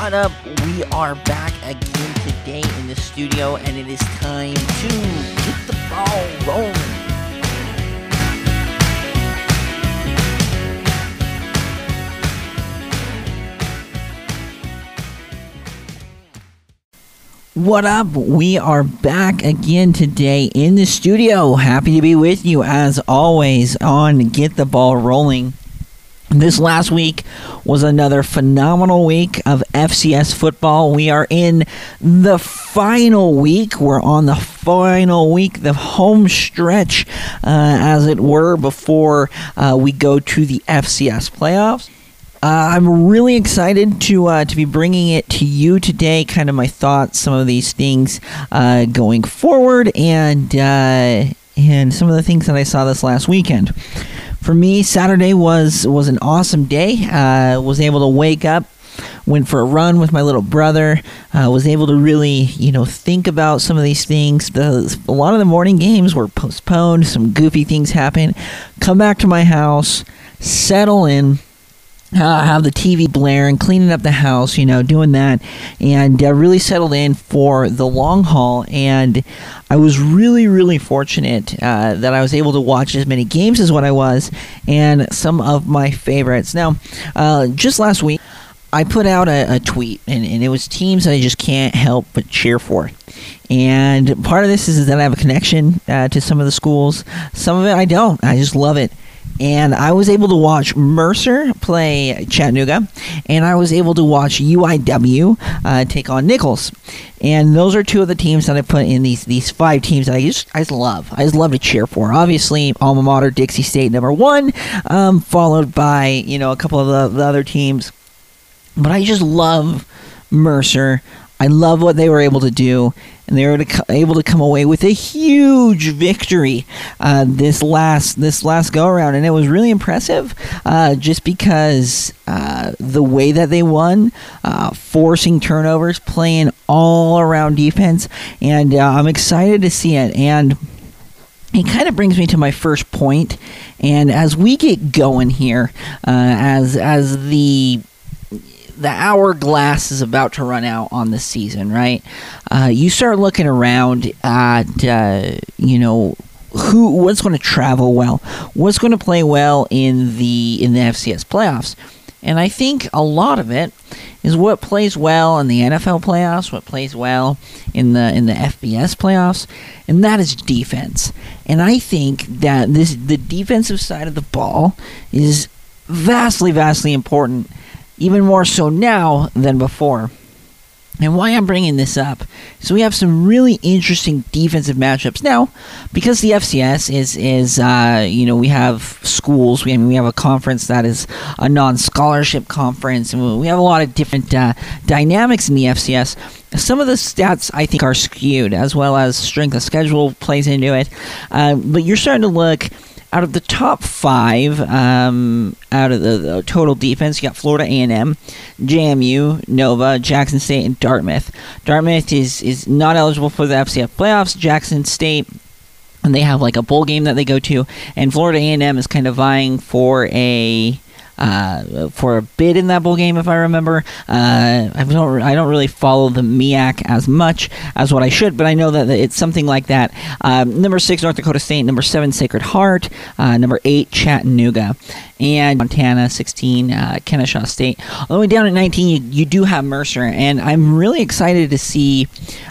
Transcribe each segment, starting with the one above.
What up? We are back again today in the studio, and it is time to get the ball rolling. What up? We are back again today in the studio. Happy to be with you as always on Get the Ball Rolling. This last week was another phenomenal week of FCS football. We are in the final week. We're on the final week, the home stretch, uh, as it were, before uh, we go to the FCS playoffs. Uh, I'm really excited to uh, to be bringing it to you today. Kind of my thoughts, some of these things uh, going forward, and uh, and some of the things that I saw this last weekend for me, Saturday was was an awesome day. Uh, was able to wake up, went for a run with my little brother. Uh, was able to really, you know, think about some of these things. The, a lot of the morning games were postponed. Some goofy things happened. Come back to my house, settle in uh, have the TV blaring, cleaning up the house, you know, doing that, and uh, really settled in for the long haul. And I was really, really fortunate uh, that I was able to watch as many games as what I was, and some of my favorites. Now, uh, just last week, I put out a, a tweet, and, and, it was teams that I just can't help but cheer for. And part of this is that I have a connection uh, to some of the schools. Some of it I don't. I just love it and I was able to watch Mercer play Chattanooga, and I was able to watch UIW uh, take on Nicholls, and those are two of the teams that I put in these these five teams that I just I just love. I just love to cheer for. Obviously, alma mater Dixie State number one, um, followed by you know a couple of the, the other teams, but I just love Mercer. I love what they were able to do, and they were able to come away with a huge victory uh, this last this last go around, and it was really impressive. Uh, just because uh, the way that they won, uh, forcing turnovers, playing all around defense, and uh, I'm excited to see it. And it kind of brings me to my first point, and as we get going here, uh, as as the the hourglass is about to run out on the season, right? Uh, you start looking around at, uh, you know, who what's going to travel well, what's going to play well in the in the FCS playoffs, and I think a lot of it is what plays well in the NFL playoffs, what plays well in the in the FBS playoffs, and that is defense. And I think that this the defensive side of the ball is vastly, vastly important even more so now than before. And why I'm bringing this up, so we have some really interesting defensive matchups now, because the FCS is is uh, you know we have schools, we I mean, we have a conference that is a non-scholarship conference, and we have a lot of different uh, dynamics in the FCS. Some of the stats I think are skewed, as well as strength of schedule plays into it. Uh, but you're starting to look out of the top five, um, out of the, the, total defense, you got Florida A&M, JMU, Nova, Jackson State, and Dartmouth. Dartmouth is is not eligible for the FCS playoffs. Jackson State and they have like a bowl game that they go to, and Florida A&M is kind of vying for a uh, for a bid in that bowl game, if I remember. Uh, I don't I don't really follow the MEAC as much as what I should, but I know that it's something like that. Um, number six, North Dakota State. Number seven, Sacred Heart. Uh, number eight, Chattanooga. And Montana, 16, uh, Kennesaw State. All the way down at 19, you, you do have Mercer, and I'm really excited to see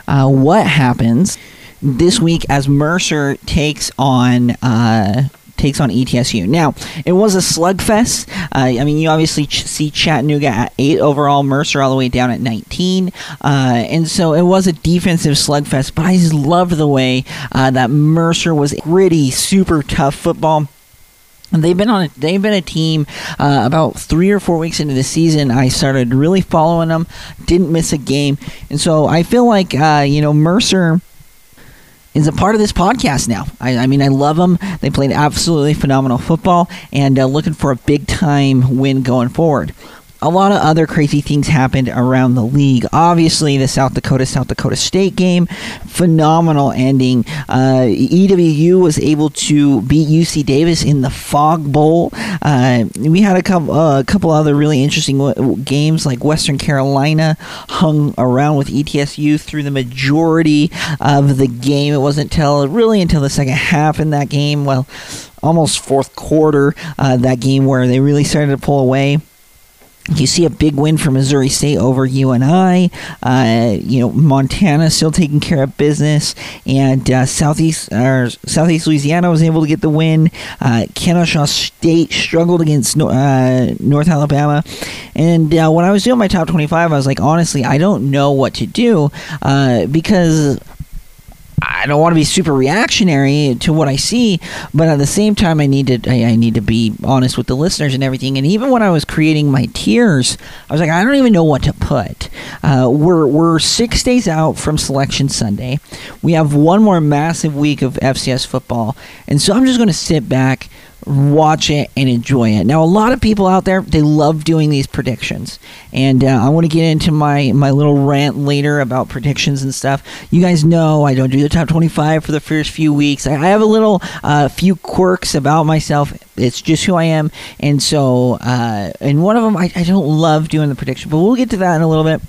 uh, what happens this week as Mercer takes on uh, takes on ETSU. Now, it was a slugfest. Uh, I mean, you obviously ch- see Chattanooga at 8 overall, Mercer all the way down at 19. Uh, and so it was a defensive slugfest, but I just loved the way uh, that Mercer was gritty, super tough football. And they've been on. A, they've been a team uh, about three or four weeks into the season. I started really following them. Didn't miss a game, and so I feel like uh, you know Mercer is a part of this podcast now. I, I, mean, I love them. They played absolutely phenomenal football, and uh, looking for a big time win going forward. A lot of other crazy things happened around the league. Obviously, the South Dakota South Dakota State game, phenomenal ending. Uh, EWU was able to beat UC Davis in the Fog Bowl. Uh, we had a couple uh, a couple other really interesting w- games, like Western Carolina hung around with ETSU through the majority of the game. It wasn't until really until the second half in that game. Well, almost fourth quarter uh, that game where they really started to pull away. You see a big win for Missouri State over UNI. Uh, you know Montana still taking care of business, and uh, Southeast or Southeast Louisiana was able to get the win. Uh, Kennesaw State struggled against uh, North Alabama, and uh, when I was doing my top twenty-five, I was like, honestly, I don't know what to do uh, because I don't want to be super reactionary to what I see, but at the same time, I need to I, I, need to be honest with the listeners and everything. And even when I was creating my tiers, I was like, I don't even know what to put. Uh, we're we're six days out from Selection Sunday. We have one more massive week of FCS football, and so I'm just going to sit back watch it and enjoy it. Now, a lot of people out there they love doing these predictions, and uh, I want to get into my my little rant later about predictions and stuff. You guys know I don't do the top twenty five for the first few weeks. I, I have a little uh, few quirks about myself. It's just who I am, and so uh, and one of them I, I don't love doing the prediction, but we'll get to that in a little bit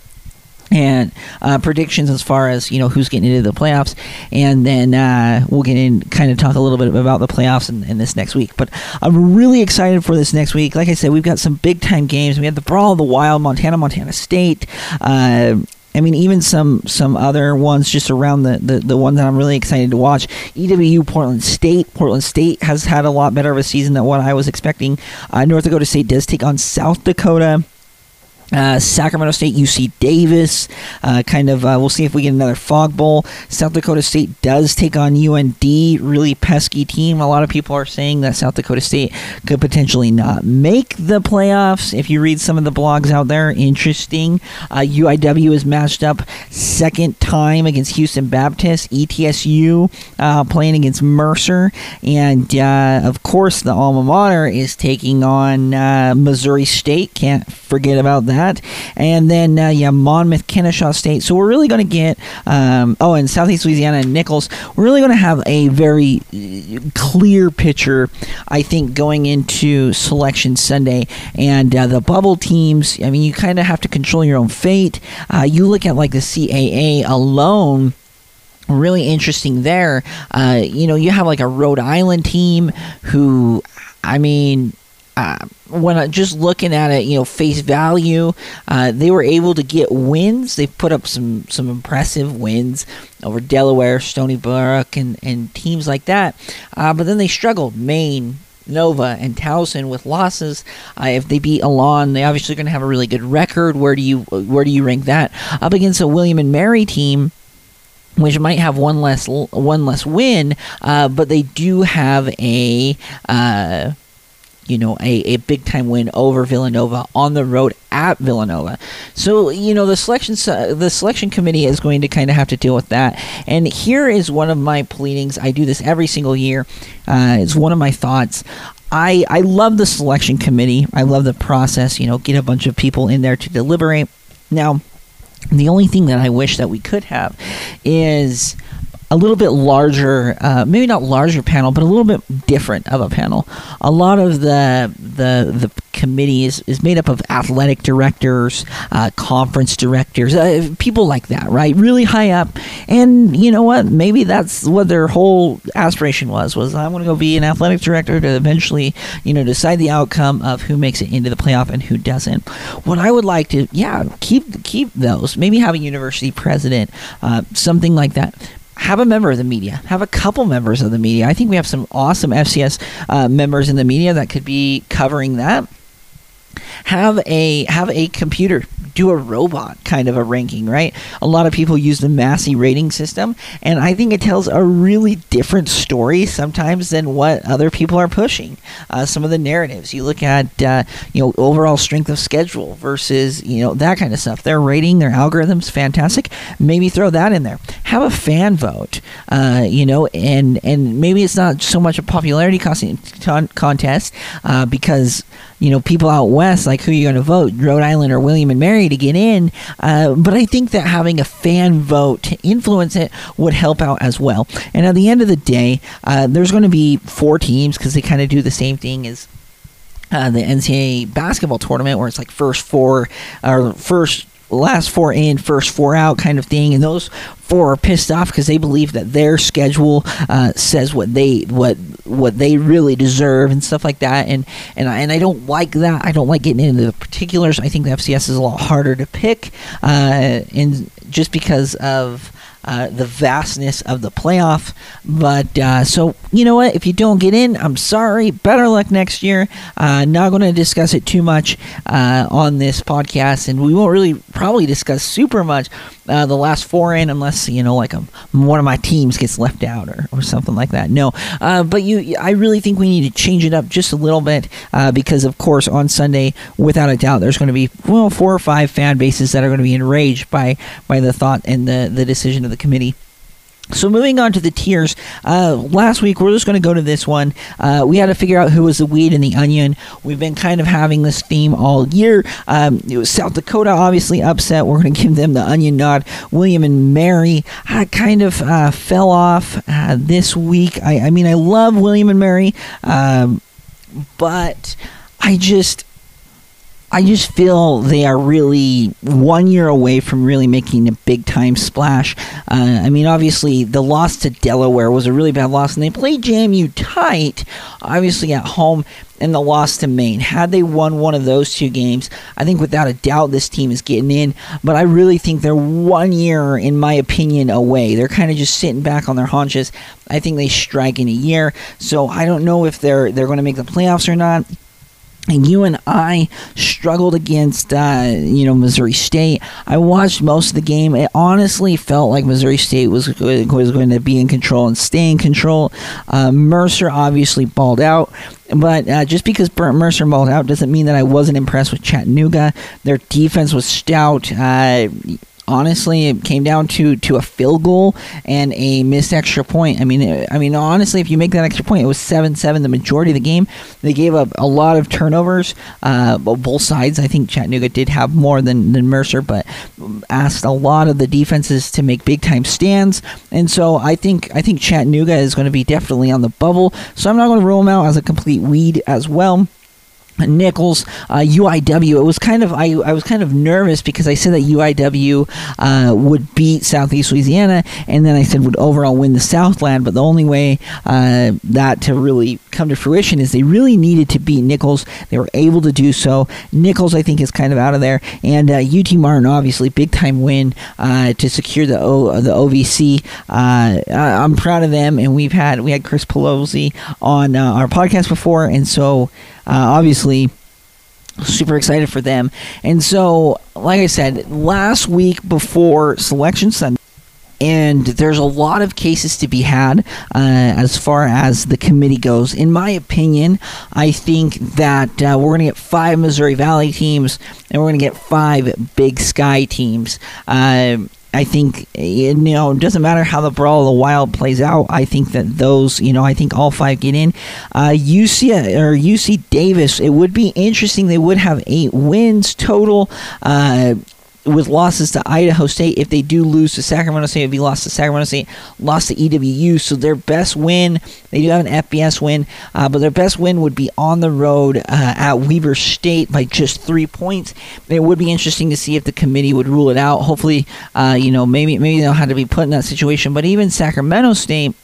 and uh, predictions as far as you know who's getting into the playoffs, and then uh, we'll get in kind of talk a little bit about the playoffs in, in, this next week. But I'm really excited for this next week. Like I said, we've got some big time games. We have the Brawl of the Wild, Montana, Montana State. Uh, I mean, even some some other ones just around the, the, the one that I'm really excited to watch. EWU Portland State. Portland State has had a lot better of a season than what I was expecting. Uh, North Dakota State does take on South Dakota. Uh, Sacramento State, UC Davis, uh, kind of. Uh, we'll see if we get another fog bowl. South Dakota State does take on UND, really pesky team. A lot of people are saying that South Dakota State could potentially not make the playoffs. If you read some of the blogs out there, interesting. UIW uh, is matched up second time against Houston Baptist. ETSU uh, playing against Mercer, and of course the alma mater is taking on Missouri State. Can't forget about that that. And then, uh, yeah, Monmouth, Kennesaw State. So we're really going to get, um, oh, and Southeast Louisiana and Nicholls. We're really going to have a very uh, clear picture, I think, going into Selection Sunday. And uh, the bubble teams, I mean, you kind of have to control your own fate. Uh, you look at like the CAA alone really interesting there. Uh, you know, you have like a Rhode Island team who, I mean, uh, when I, just looking at it, you know, face value, uh, they were able to get wins. They put up some some impressive wins over Delaware, Stony Brook, and and teams like that. Uh, but then they struggled. Maine, Nova and Towson with losses. Uh, if they beat Elon, they obviously going to have a really good record. Where do you where do you rank that up against a William and Mary team? Which might have one less one less win, uh, but they do have a uh, you know, a, a big time win over Villanova on the road at Villanova. So, you know, the selection the selection committee is going to kind of have to deal with that. And here is one of my pleadings. I do this every single year. Uh, it's one of my thoughts. I, I love the selection committee. I love the process. You know, get a bunch of people in there to deliberate. Now, the only thing that I wish that we could have is a little bit larger, uh, maybe not larger panel, but a little bit different of a panel. A lot of the the the committee is, is made up of athletic directors, uh, conference directors, uh, people like that, right? Really high up. And you know what? Maybe that's what their whole aspiration was. Was I want to go be an athletic director to eventually, you know, decide the outcome of who makes it into the playoff and who doesn't. What I would like to, yeah, keep keep those. Maybe have a university president, uh, something like that have a member of the media, have a couple members of the media. I think we have some awesome FCS uh, members in the media that could be covering that. Have a have a computer do a robot kind of a ranking, right? A lot of people use the Massey rating system, and I think it tells a really different story sometimes than what other people are pushing. Uh, some of the narratives you look at, uh, you know, overall strength of schedule versus you know that kind of stuff. Their rating, their algorithms, fantastic. Maybe throw that in there. Have a fan vote, uh, you know, and and maybe it's not so much a popularity contest uh, because you know people out west like who are you going to vote, Rhode Island or William and Mary to get in. Uh, but I think that having a fan vote to influence it would help out as well. And at the end of the day, uh, there's going to be four teams because they kind of do the same thing as uh, the NCAA basketball tournament, where it's like first four or first last four in, first four out kind of thing, and those four are pissed off because they believe that their schedule uh, says what they what what they really deserve and stuff like that. And and I, and I don't like that. I don't like getting into the particulars. I think the FCS is a lot harder to pick, uh, and just because of uh, the vastness of the playoff. But uh, so, you know what? If you don't get in, I'm sorry. Better luck next year. Uh, not going to discuss it too much uh, on this podcast, and we won't really probably discuss super much uh, the last four in, unless you know, like a, one of my teams gets left out or, or something like that. No, uh, but you, I really think we need to change it up just a little bit uh, because, of course, on Sunday, without a doubt, there's going to be well four or five fan bases that are going to be enraged by by the thought and the the decision of the committee. So moving on to the tiers, uh, last week we're just going to go to this one. Uh, we had to figure out who was the weed and the onion. We've been kind of having this theme all year. Um, it was South Dakota, obviously upset. We're going to give them the onion nod. William and Mary kind of uh, fell off uh, this week. I, I, mean, I love William and Mary, um, but I just I just feel they are really one year away from really making a big time splash. Uh, I mean, obviously, the loss to Delaware was a really bad loss, and they played JMU tight, obviously at home, and the loss to Maine. Had they won one of those two games, I think without a doubt this team is getting in. But I really think they're one year, in my opinion, away. They're kind of just sitting back on their haunches. I think they strike in a year, so I don't know if they're they're going to make the playoffs or not and UNI struggled against, uh, you know, Missouri State. I watched most of the game. It honestly felt like Missouri State was was going to be in control and stay in control. Uh, Mercer obviously balled out, but uh, just because Burnt Mercer balled out doesn't mean that I wasn't impressed with Chattanooga. Their defense was stout. Honestly, it came down to to a field goal and a missed extra point. I mean, I mean, honestly, if you make that extra point, it was seven seven the majority of the game. They gave up a lot of turnovers, uh, both sides. I think Chattanooga did have more than than Mercer, but asked a lot of the defenses to make big time stands, and so I think I think Chattanooga is going to be definitely on the bubble. So I'm not going to rule them out as a complete weed as well. Nicholls, uh, UIW. It was kind of I, I was kind of nervous because I said that UIW uh, would beat Southeast Louisiana, and then I said would overall win the Southland. But the only way uh, that to really come to fruition is they really needed to beat Nicholls. They were able to do so. Nicholls, I think, is kind of out of there, and UT uh, Martin obviously big time win uh, to secure the o, the OVC. Uh, I'm proud of them, and we've had we had Chris Pelosi on our podcast before, and so. Uh, obviously, super excited for them. And so, like I said, last week before Selection Sunday, and there's a lot of cases to be had uh, as far as the committee goes. In my opinion, I think that uh, we're going to get five Missouri Valley teams and we're going to get five Big Sky teams. Uh, I think you know it doesn't matter how the brawl of the wild plays out. I think that those you know I think all five get in. Uh, UC or UC Davis. It would be interesting. They would have eight wins total. Uh, with losses to Idaho State. If they do lose to Sacramento State, it'd be lost to Sacramento State, lost to EWU. So their best win, they do have an FBS win, uh, but their best win would be on the road uh, at Weber State by just three points. It would be interesting to see if the committee would rule it out. Hopefully, uh, you know, maybe maybe they'll have to be put in that situation. But even Sacramento State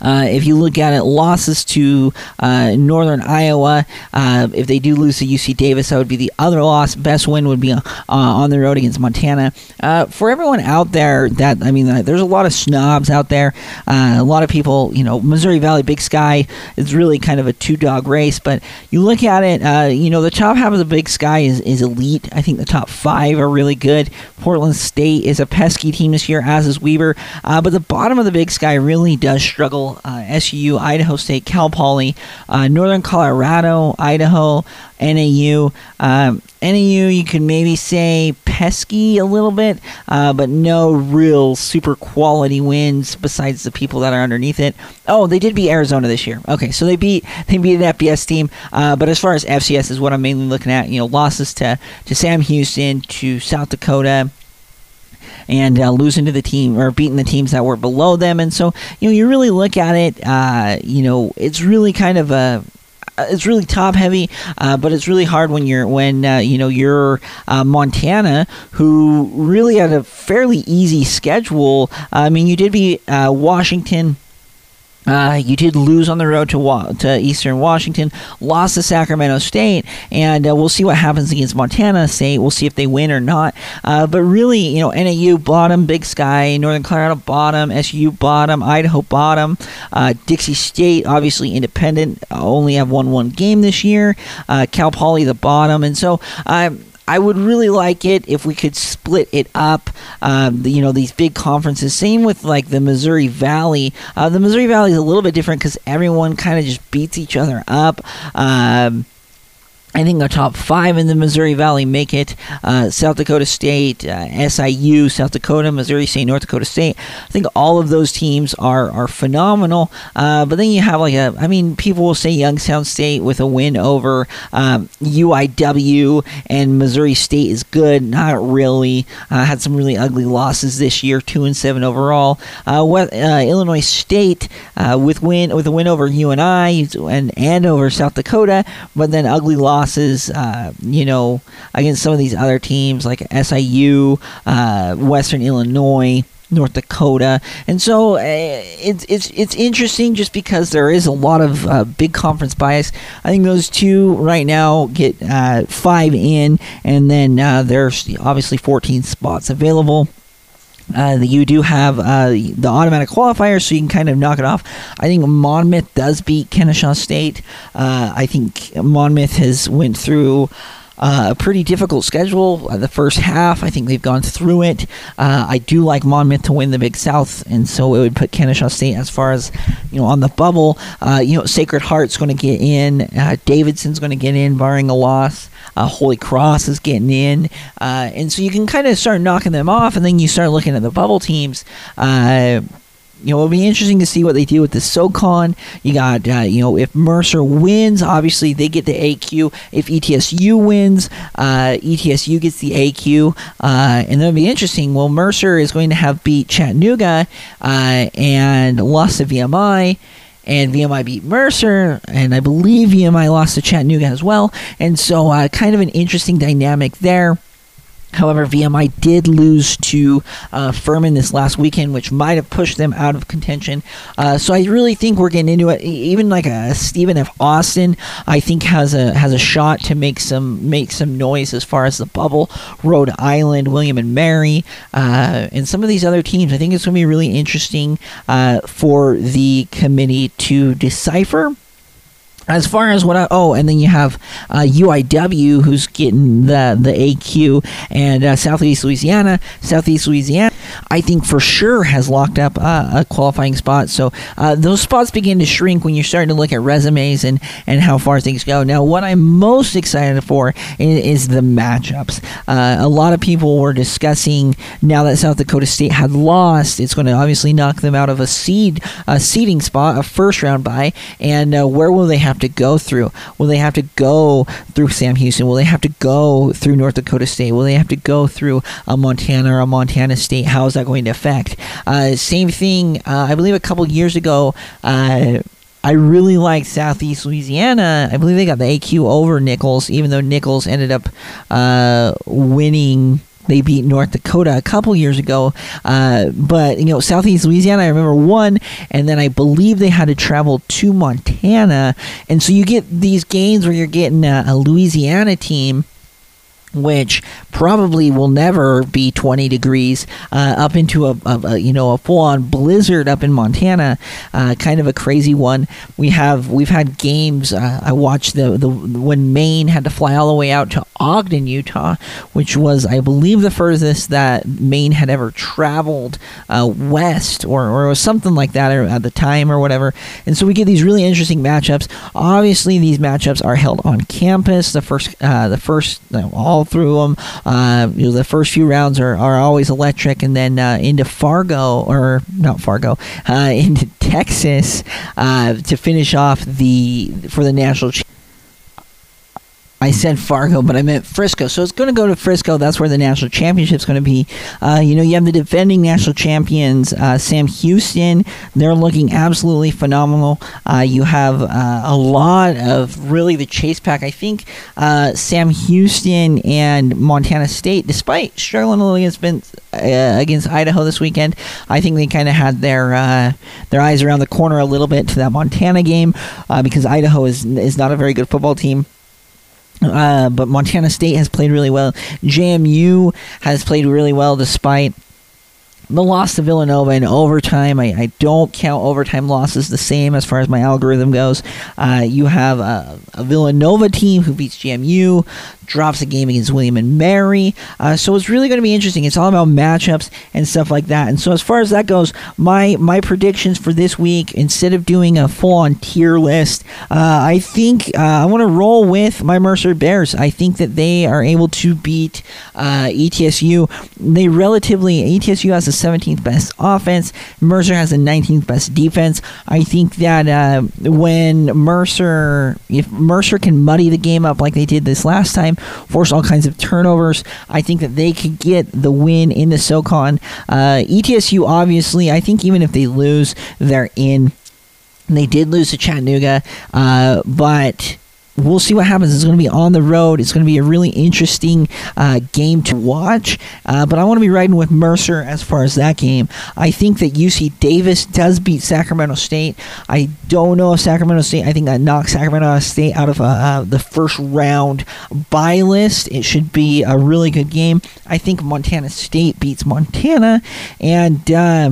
Uh, if you look at it, losses to uh, Northern Iowa. Uh, if they do lose to UC Davis, that would be the other loss. Best win would be uh, on the road against Montana. Uh, for everyone out there, that I mean, uh, there's a lot of snobs out there. a lot of people, you know, Missouri Valley Big Sky is really kind of a two dog race. But you look at it, you know, the top half of the Big Sky is, is elite. I think the top five are really good. Portland State is a pesky team this year, as is Weber. but the bottom of the Big Sky really does struggle. Uh, SU, Idaho State, Cal Poly, uh, Northern Colorado, Idaho, NAU. Um, NAU, you could maybe say pesky a little bit, uh, but no real super quality wins besides the people that are underneath it. Oh, they did beat Arizona this year. Okay, so they beat they beat an FBS team, uh, but as far as FCS is what I'm mainly looking at, you know, losses to to Sam Houston, to South Dakota, and uh, losing to the team or beating the teams that were below them. And so, you know, you really look at it, uh, you know, it's really kind of a uh, it's really top heavy, uh, but it's really hard when you're when uh, you know you're uh, Montana, who really had a fairly easy schedule. I mean, you did beat uh, Washington. Uh, you did lose on the road to wa- to Eastern Washington, lost to Sacramento State, and uh, we'll see what happens against Montana State. We'll see if they win or not. Uh, but really, you know, NAU bottom, Big Sky, Northern Colorado bottom, SU bottom, Idaho bottom, uh, Dixie State obviously independent, only have won one game this year. Uh, Cal Poly the bottom, and so. Um, I would really like it if we could split it up. Um, you know, these big conferences. Same with like the Missouri Valley. Uh, the Missouri Valley is a little bit different because everyone kind of just beats each other up. Um, I think the top five in the Missouri Valley make it. Uh, South Dakota State, uh, SIU, South Dakota, Missouri State, North Dakota State. I think all of those teams are are phenomenal. Uh, but then you have like a, I mean, people will say Youngstown State with a win over um, UIW and Missouri State is good. Not really. Uh, had some really ugly losses this year, two and seven overall. Uh, what, uh, Illinois State with win with a win over UNI and and over South Dakota, but then ugly loss losses, uh, you know, against some of these other teams like SIU, uh, Western Illinois. North Dakota, and so uh, it's it's it's interesting just because there is a lot of uh, big conference bias. I think those two right now get uh, five in, and then uh, there's obviously 14 spots available. Uh, you do have uh, the automatic qualifiers, so you can kind of knock it off. I think Monmouth does beat Kennesaw State. Uh, I think Monmouth has went through uh, a pretty difficult schedule. Uh, the first half, I think they've gone through it. Uh, I do like Monmouth to win the Big South, and so it would put Kennesaw State as far as you know on the bubble. You know, Sacred Heart's going to get in. Davidson's going to get in, barring a loss. Uh, Holy Cross is getting in, and so you can kind of start knocking them off, and then you start looking at the bubble teams you know, it'll be interesting to see what they do with the SoCon. You got, uh, you know, if Mercer wins, obviously they get the AQ. If ETSU wins, uh, ETSU gets the AQ. Uh, and that'll be interesting. Well, Mercer is going to have beat Chattanooga uh, and lost to VMI and VMI beat Mercer, and I believe VMI lost to Chattanooga as well. And so, uh, kind of an interesting dynamic there. However, VMI did lose to uh, Furman this last weekend, which might have pushed them out of contention. Uh, so I really think we're getting into it. Even like a Stephen F. Austin, I think has a has a shot to make some make some noise as far as the bubble. Rhode Island, William and Mary, uh, and some of these other teams. I think it's going to be really interesting uh, for the committee to decipher as far as what I oh, and then you have uh, UIW who's getting the the AQ and uh, Southeast Louisiana. Southeast Louisiana, I think for sure has locked up uh, a qualifying spot. So uh, those spots begin to shrink when you're starting to look at resumes and and how far things go. Now, what I'm most excited for is, is the matchups. Uh, a lot of people were discussing now that South Dakota State had lost, it's going to obviously knock them out of a seed a seeding spot, a first round bye, and uh, where will they have have to go through? Will they have to go through Sam Houston? Will they have to go through North Dakota State? Will they have to go through a Montana or a Montana State? How is that going to affect? Uh, same thing, uh, I believe a couple years ago. Uh, I really like Southeast Louisiana. I believe they got the AQ over Nicholls, even though Nicholls ended up uh, winning they beat North Dakota a couple years ago. Uh, but, you know, Southeast Louisiana, I remember one, and then I believe they had to travel to Montana. And so you get these games where you're getting a, a Louisiana team which probably will never be 20 degrees uh, up into a, a, a, you know a full-on blizzard up in Montana uh, kind of a crazy one. We have we've had games uh, I watched the, the when Maine had to fly all the way out to Ogden Utah which was I believe the furthest that Maine had ever traveled uh, west or, or something like that at the time or whatever. And so we get these really interesting matchups. Obviously these matchups are held on campus. The first uh, the first all through them. Uh, you know, the first few rounds are, are always electric, and then uh, into Fargo or not Fargo, uh, into Texas uh, to finish off the for the national. I said Fargo, but I meant Frisco. So it's going to go to Frisco. That's where the national championship is going to be. Uh, you know, you have the defending national champions, uh, Sam Houston. They're looking absolutely phenomenal. Uh, you have uh, a lot of really the chase pack. I think uh, Sam Houston and Montana State, despite struggling a little against uh, against Idaho this weekend, I think they kind of had their their eyes around the corner a little bit to that Montana game because Idaho is is not a very good football team. Uh, but Montana State has played really well. JMU has played really well despite the loss to Villanova in overtime. I, I, don't count overtime losses the same as far as my algorithm goes. Uh, you have a, a, Villanova team who beats JMU drops a game against William and Mary. Uh, so it's really going to be interesting. It's all about matchups and stuff like that. And so as far as that goes, my my predictions for this week, instead of doing a full on tier list, uh, I think uh, I want to roll with my Mercer Bears. I think that they are able to beat uh, ETSU. They relatively ETSU has the 17th best offense. Mercer has the 19th best defense. I think that uh, when Mercer, if Mercer can muddy the game up like they did this last time, force all kinds of turnovers. I think that they could get the win in the SoCon. Uh, ETSU, obviously, I think even if they lose, they're in. They did lose to Chattanooga, uh, but we'll see what happens. It's going to be on the road. It's going to be a really interesting uh, game to watch. Uh, but I want to be riding with Mercer as far as that game. I think that UC Davis does beat Sacramento State. I don't know if Sacramento State. I think that knocks Sacramento State out of uh, uh the first round bye list. It should be a really good game. I think Montana State beats Montana, and uh,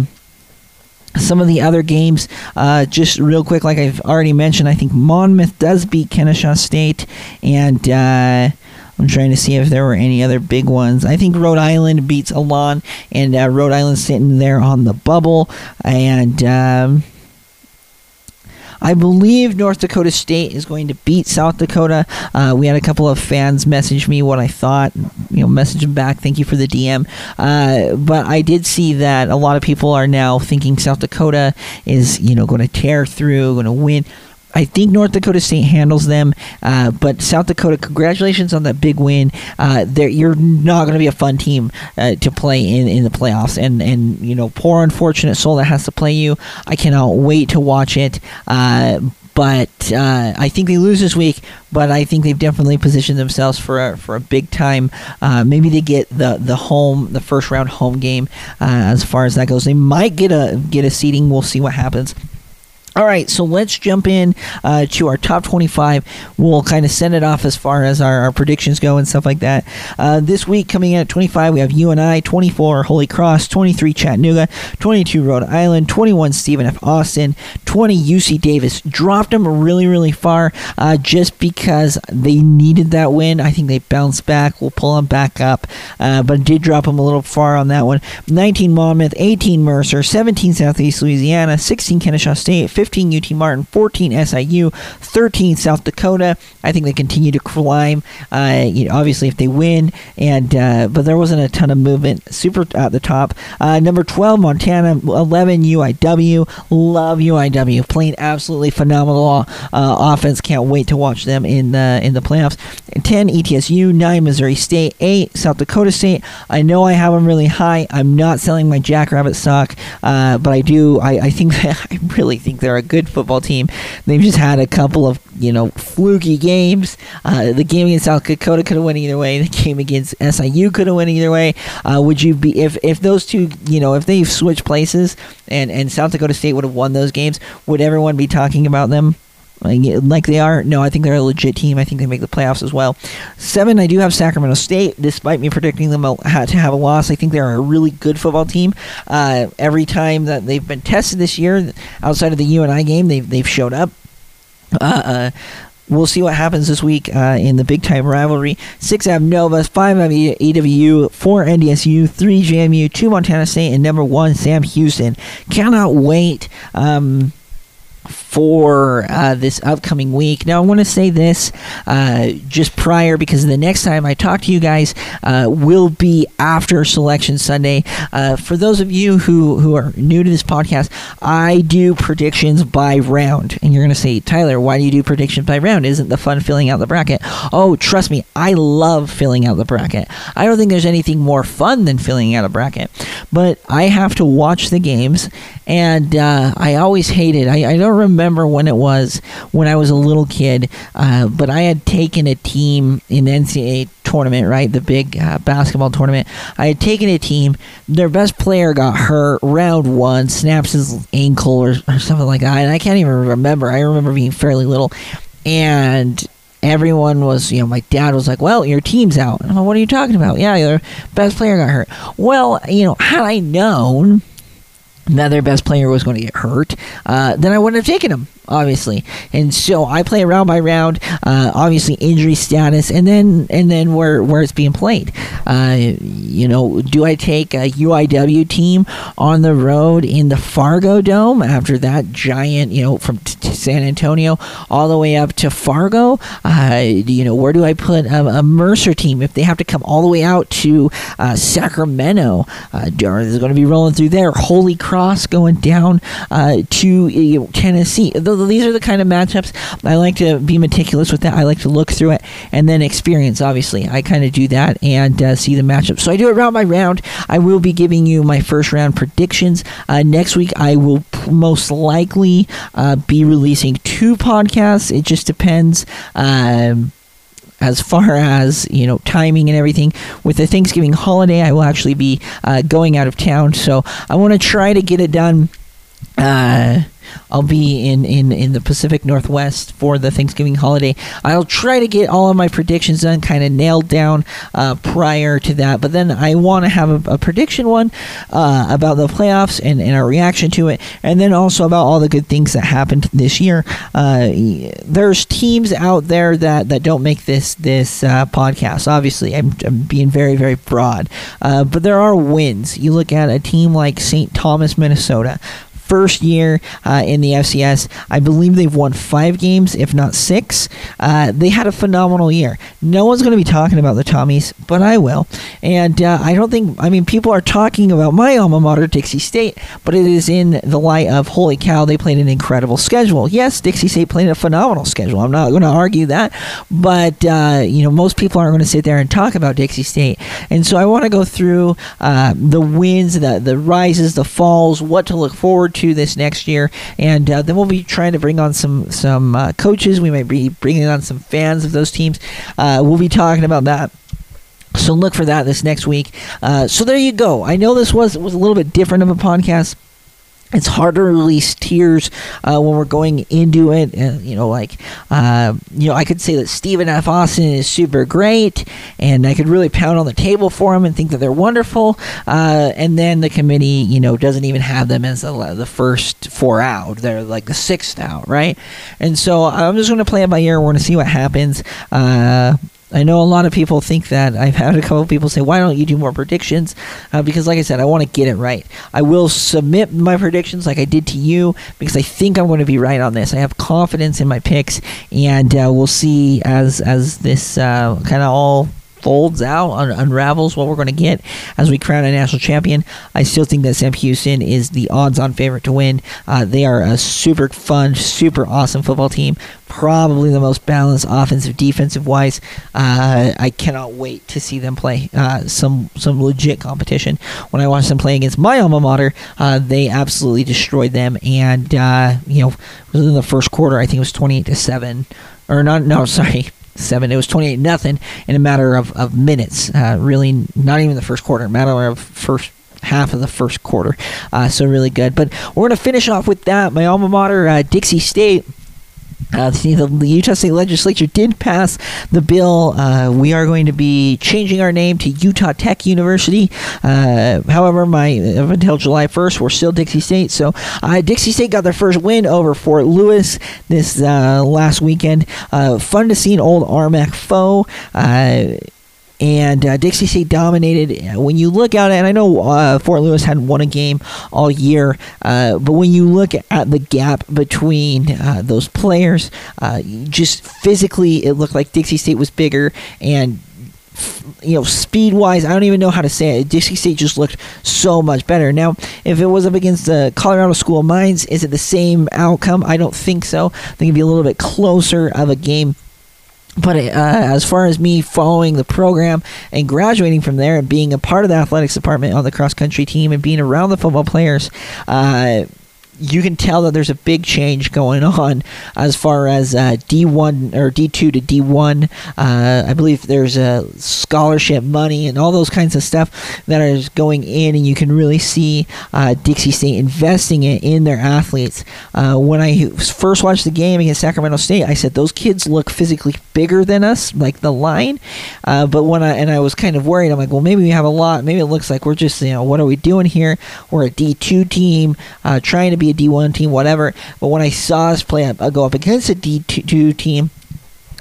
some of the other games, uh, just real quick, like I've already mentioned, I think Monmouth does beat Kennesaw State, and uh, I'm trying to see if there were any other big ones. I think Rhode Island beats Elon, and uh, Rhode Island sitting there on the bubble, and. Um, I believe North Dakota State is going to beat South Dakota. Uh, we had a couple of fans message me what I thought. You know, message them back. Thank you for the DM. Uh, but I did see that a lot of people are now thinking South Dakota is you know going to tear through, going to win. I think North Dakota State handles them, uh, but South Dakota, congratulations on that big win. Uh, you're not going to be a fun team uh, to play in, in the playoffs, and and you know, poor unfortunate soul that has to play you. I cannot wait to watch it. Uh, but uh, I think they lose this week. But I think they've definitely positioned themselves for a, for a big time. Uh, maybe they get the the home, the first round home game. as far as that goes, they might get a get a seeding. We'll see what happens. All right, so let's jump in uh, to our top 25. We'll kind of send it off as far as our, our predictions go and stuff like that. Uh, this week, coming in at 25, we have UNI, 24 Holy Cross, 23 Chattanooga, 22 Rhode Island, 21 Stephen F. Austin, 20 UC Davis. Dropped them really, really far uh, just because they needed that win. I think they bounced back. We'll pull them back up, uh, but did drop them a little far on that one. 19 Monmouth, 18 Mercer, 17 Southeast Louisiana, 16 Kennesaw State, 15 UT Martin, 14 SIU, 13 South Dakota. I think they continue to climb. Uh, you know, obviously, if they win, and uh, but there wasn't a ton of movement. Super at the top. Uh, number 12 Montana, 11 UIW. Love UIW, playing absolutely phenomenal uh, offense. Can't wait to watch them in the in the playoffs. 10 ETSU, 9 Missouri State, 8 South Dakota State. I know I have them really high. I'm not selling my Jackrabbit stock, uh, but I do. I, I think I really think they're they're a good football team. They've just had a couple of you know fluky games. Uh, the game against South Dakota could have went either way. The game against SIU could have went either way. Uh, would you be if if those two you know if they switched places and and South Dakota State would have won those games? Would everyone be talking about them? Like, like they are. No, I think they're a legit team. I think they make the playoffs as well. Seven, I do have Sacramento State, despite me predicting them to have a loss. I think they're a really good football team. Uh, every time that they've been tested this year, outside of the UNI game, they've they've showed up. Uh, uh, we'll see what happens this week uh, in the big time rivalry. Six I have Nova, five I have EWU, four NDSU, three JMU, two Montana State, and number one Sam Houston. Cannot wait. Um, for uh, this upcoming week. Now, I want to say this uh, just prior because the next time I talk to you guys uh, will be after Selection Sunday. Uh, for those of you who, who are new to this podcast, I do predictions by round. And you're going to say, Tyler, why do you do predictions by round? Isn't the fun filling out the bracket? Oh, trust me, I love filling out the bracket. I don't think there's anything more fun than filling out a bracket. But I have to watch the games, and uh, I always hate it. I, I don't remember when it was when I was a little kid, uh, but I had taken a team in the NCAA tournament, right? The big uh, basketball tournament. I had taken a team. Their best player got hurt round one, snaps his ankle or, or something like that. And I can't even remember. I remember being fairly little. And everyone was, you know, my dad was like, "Well, your team's out." Like, what are you talking about? Yeah, your best player got hurt. Well, you know, had I known that their best player was going to get hurt, uh, then I wouldn't have taken him obviously. And so I play round by round, uh, obviously injury status, and then and then where where it's being played. Uh, you know, do I take a UIW team on the road in the Fargo Dome after that giant, you know, from t- t- San Antonio all the way up to Fargo? Uh, you know, where do I put a, a, Mercer team if they have to come all the way out to uh, Sacramento? Uh, is going to be rolling through there. Holy Cross going down uh, to Tennessee. These are the kind of matchups I like to be meticulous with that. I like to look through it and then experience. Obviously, I kind of do that and uh, see the matchups. So I do it round by round. I will be giving you my first round predictions uh, next week. I will most likely uh, be releasing two podcasts. It just depends. Um, as far as you know timing and everything. With the thanksgiving holiday i will actually be uh, going out of town. So i want to try to get it done uh, I'll be in, in, in the Pacific Northwest for the Thanksgiving holiday. I'll try to get all of my predictions done, kind of nailed down uh, prior to that. But then I want to have a, a, prediction one uh, about the playoffs and, and a reaction to it, and then also about all the good things that happened this year. Uh, there's teams out there that, that don't make this this uh, podcast. Obviously, I'm, I'm, being very very broad, uh, but there are wins. You look at a team like St. Thomas, Minnesota first year uh, in the FCS. I believe they've won five games, if not six. Uh, they had a phenomenal year. No one's going to be talking about the Tommies, but I will. And uh, I don't think, I mean, people are talking about my alma mater, Dixie State, but it is in the light of, holy cow, they played an incredible schedule. Yes, Dixie State played a phenomenal schedule. I'm not going to argue that. But, uh, you know, most people aren't going to sit there and talk about Dixie State. And so I want to go through uh, the wins, the, the rises, the falls, what to look forward to to this next year, and uh, then we'll be trying to bring on some some uh, coaches. We might be bringing on some fans of those teams. Uh, we'll be talking about that. So look for that this next week. Uh, so there you go. I know this was was a little bit different of a podcast it's hard to release tiers uh, when we're going into it. And, you know, like, uh, you know, I could say that Stephen F. Austin is super great, and I could really pound on the table for him and think that they're wonderful. Uh, and then the committee, you know, doesn't even have them as the, the first four out. They're like the sixth out, right? And so I'm just going to play it by ear. We're going to see what happens. I know a lot of people think that. I've had a couple of people say, "Why don't you do more predictions?" Uh, because, like I said, I want to get it right. I will submit my predictions like I did to you because I think I'm going to be right on this. I have confidence in my picks, and uh, we'll see as as this uh, kind of all folds out, un- unravels what we're going to get as we crown a national champion, I still think that Sam Houston is the odds-on favorite to win. Uh, they are a super fun, super awesome football team. Probably the most balanced offensive, defensive wise. Uh, I cannot wait to see them play uh, some some legit competition. When I watched them play against my alma mater, uh, they absolutely destroyed them, and uh, you know, in the first quarter, I think it was twenty-eight to seven, or not? No, sorry, seven. It was 28 nothing in a matter of, of minutes. Uh, really, not even the first quarter, matter of first half of the first quarter. Uh, so really good. But we're going to finish off with that. My alma mater, uh, Dixie State. Uh, the, Utah State Legislature did pass the bill. Uh, we are going to be changing our name to Utah Tech University. Uh, however, my until July 1st, we're still Dixie State. So uh, Dixie State got their first win over Fort Lewis this uh, last weekend. Uh, fun to see an old RMAC foe and uh, Dixie State dominated. When you look at it, and I know uh, Fort Lewis hadn't won a game all year, uh, but when you look at the gap between uh, those players, uh, just physically, it looked like Dixie State was bigger and. You know, speed wise, I don't even know how to say it. Dixie State just looked so much better. Now, if it was up against the Colorado School of Mines, is it the same outcome? I don't think so. I think it'd be a little bit closer of a game but uh, as far as me following the program and graduating from there and being a part of the athletics department on the cross country team and being around the football players, uh, you can tell that there's a big change going on as far as uh, D1 or D2 to D1. Uh, I believe there's a scholarship money and all those kinds of stuff that is going in, and you can really see uh, Dixie State investing it in their athletes. Uh, when I first watched the game against Sacramento State, I said those kids look physically bigger than us, like the line. Uh, but when I and I was kind of worried, I'm like, well, maybe we have a lot. Maybe it looks like we're just, you know, what are we doing here? We're a D2 team uh, trying to be a D1 team, whatever. But when I saw us play up, uh, go up against a D2 team,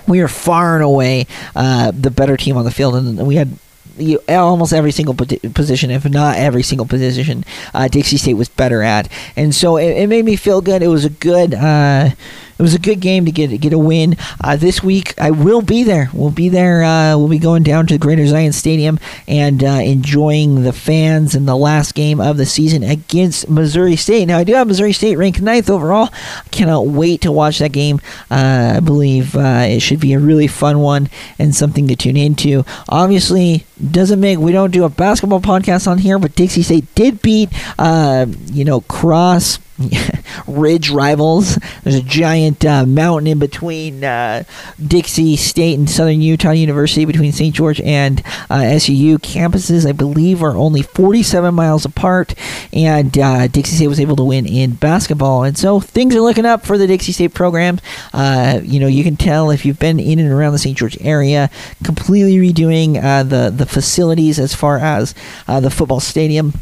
we were far and away uh, the better team on the field, and we had you, almost every single position, if not every single position, uh, Dixie State was better at, and so it, it, made me feel good. It was a good. Uh, it was a good game to get get a win. Uh, this week I will be there. We'll be there. Uh, we'll be going down to the Greater Zion Stadium and uh, enjoying the fans in the last game of the season against Missouri State. Now I do have Missouri State ranked ninth overall. I cannot wait to watch that game. Uh, I believe uh, it should be a really fun one and something to tune into. Obviously, doesn't make we don't do a basketball podcast on here, but Dixie State did beat uh, you know Cross ridge rivals. There's a giant uh, mountain in between uh, Dixie State and Southern Utah University, between St. George and uh, SUU campuses. I believe are only 47 miles apart, and uh, Dixie State was able to win in basketball. And so things are looking up for the Dixie State program. Uh, you know, you can tell if you've been in and around the St. George area, completely redoing uh, the the facilities as far as the football stadium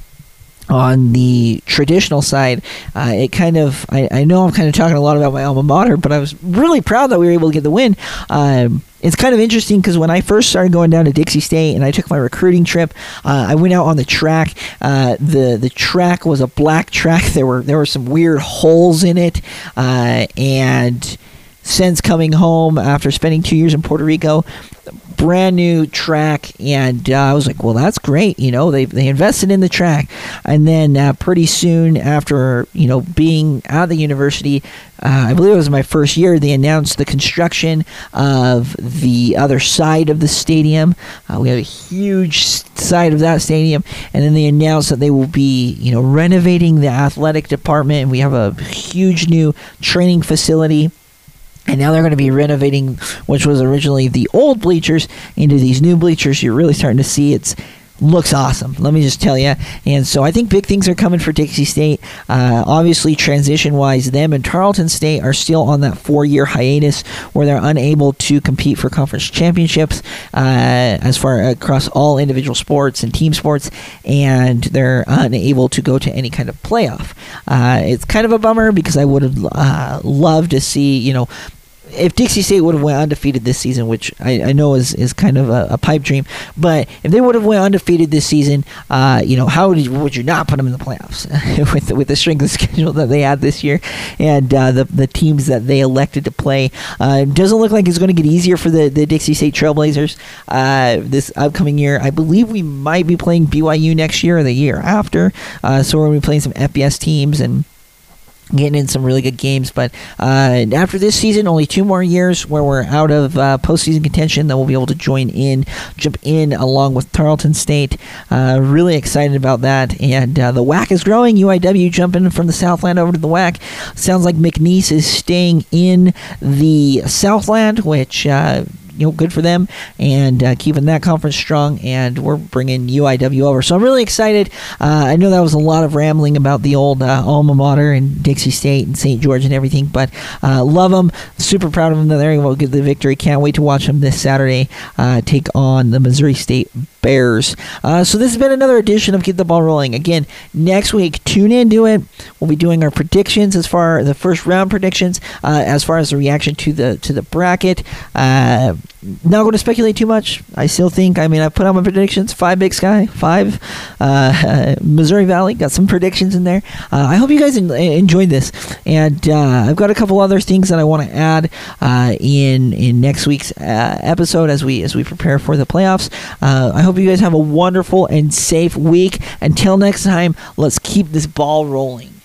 on the traditional side, uh, it kind of I, I, know I'm kind of talking a lot about my alma mater, but I was really proud that we were able to get the win. Um, it's kind of interesting because when I first started going down to Dixie State and I took my recruiting trip, uh, I went out on the track. Uh, the the track was a black track. There were there were some weird holes in it, uh, and since coming home after spending two years in Puerto Rico, brand new track, and uh, I was like, well, that's great. You know, they they invested in the track, and then uh, pretty soon after you know being out of the university, uh, I believe it was my first year, they announced the construction of the other side of the stadium. Uh, we have a huge side of that stadium, and then they announced that they will be you know renovating the athletic department, we have a huge new training facility and now they're going to be renovating, which was originally the old bleachers, into these new bleachers. You're really starting to see it's looks awesome. Let me just tell you. And so I think big things are coming for Dixie State. Uh, obviously, transition wise, them and Tarleton State are still on that four year hiatus where they're unable to compete for conference championships uh, as far across all individual sports and team sports, and they're unable to go to any kind of playoff. Uh, it's kind of a bummer because I would have uh, loved to see, you know, if Dixie State would have went undefeated this season, which I, I know is, is kind of a, a, pipe dream, but if they would have went undefeated this season, uh, you know, how would you, would you not put them in the playoffs with with the strength of schedule that they had this year and uh, the the teams that they elected to play? Uh, doesn't look like it's going to get easier for the, the Dixie State Trailblazers uh, this upcoming year. I believe we might be playing BYU next year or the year after, uh, so we're going to be playing some FBS teams and getting in some really good games. But uh, after this season, only two more years where we're out of uh, postseason contention. Then we'll be able to join in, jump in along with Tarleton State. Uh, really excited about that. And uh, the WAC is growing. UIW jumping from the Southland over to the WAC. Sounds like McNeese is staying in the Southland, which uh, you know, good for them and uh, keeping that conference strong. And we're bringing UIW over, so I'm really excited. Uh, I know that was a lot of rambling about the old uh, alma mater and Dixie State and St. George and everything, but uh, love them. Super proud of them. that They're able to get the victory. Can't wait to watch them this Saturday uh, take on the Missouri State Bears. Uh, so this has been another edition of Get the Ball Rolling. Again, next week, tune in to it. We'll be doing our predictions as far the first round predictions, uh, as far as the reaction to the to the bracket. Uh, not going to speculate too much. I still think. I mean, I put out my predictions. Five Big Sky, five uh, Missouri Valley. Got some predictions in there. Uh, I hope you guys enjoyed this, and uh, I've got a couple other things that I want to add in in next week's episode as we as we prepare for the playoffs. I hope you guys have a wonderful and safe week. Until next time, let's keep this ball rolling.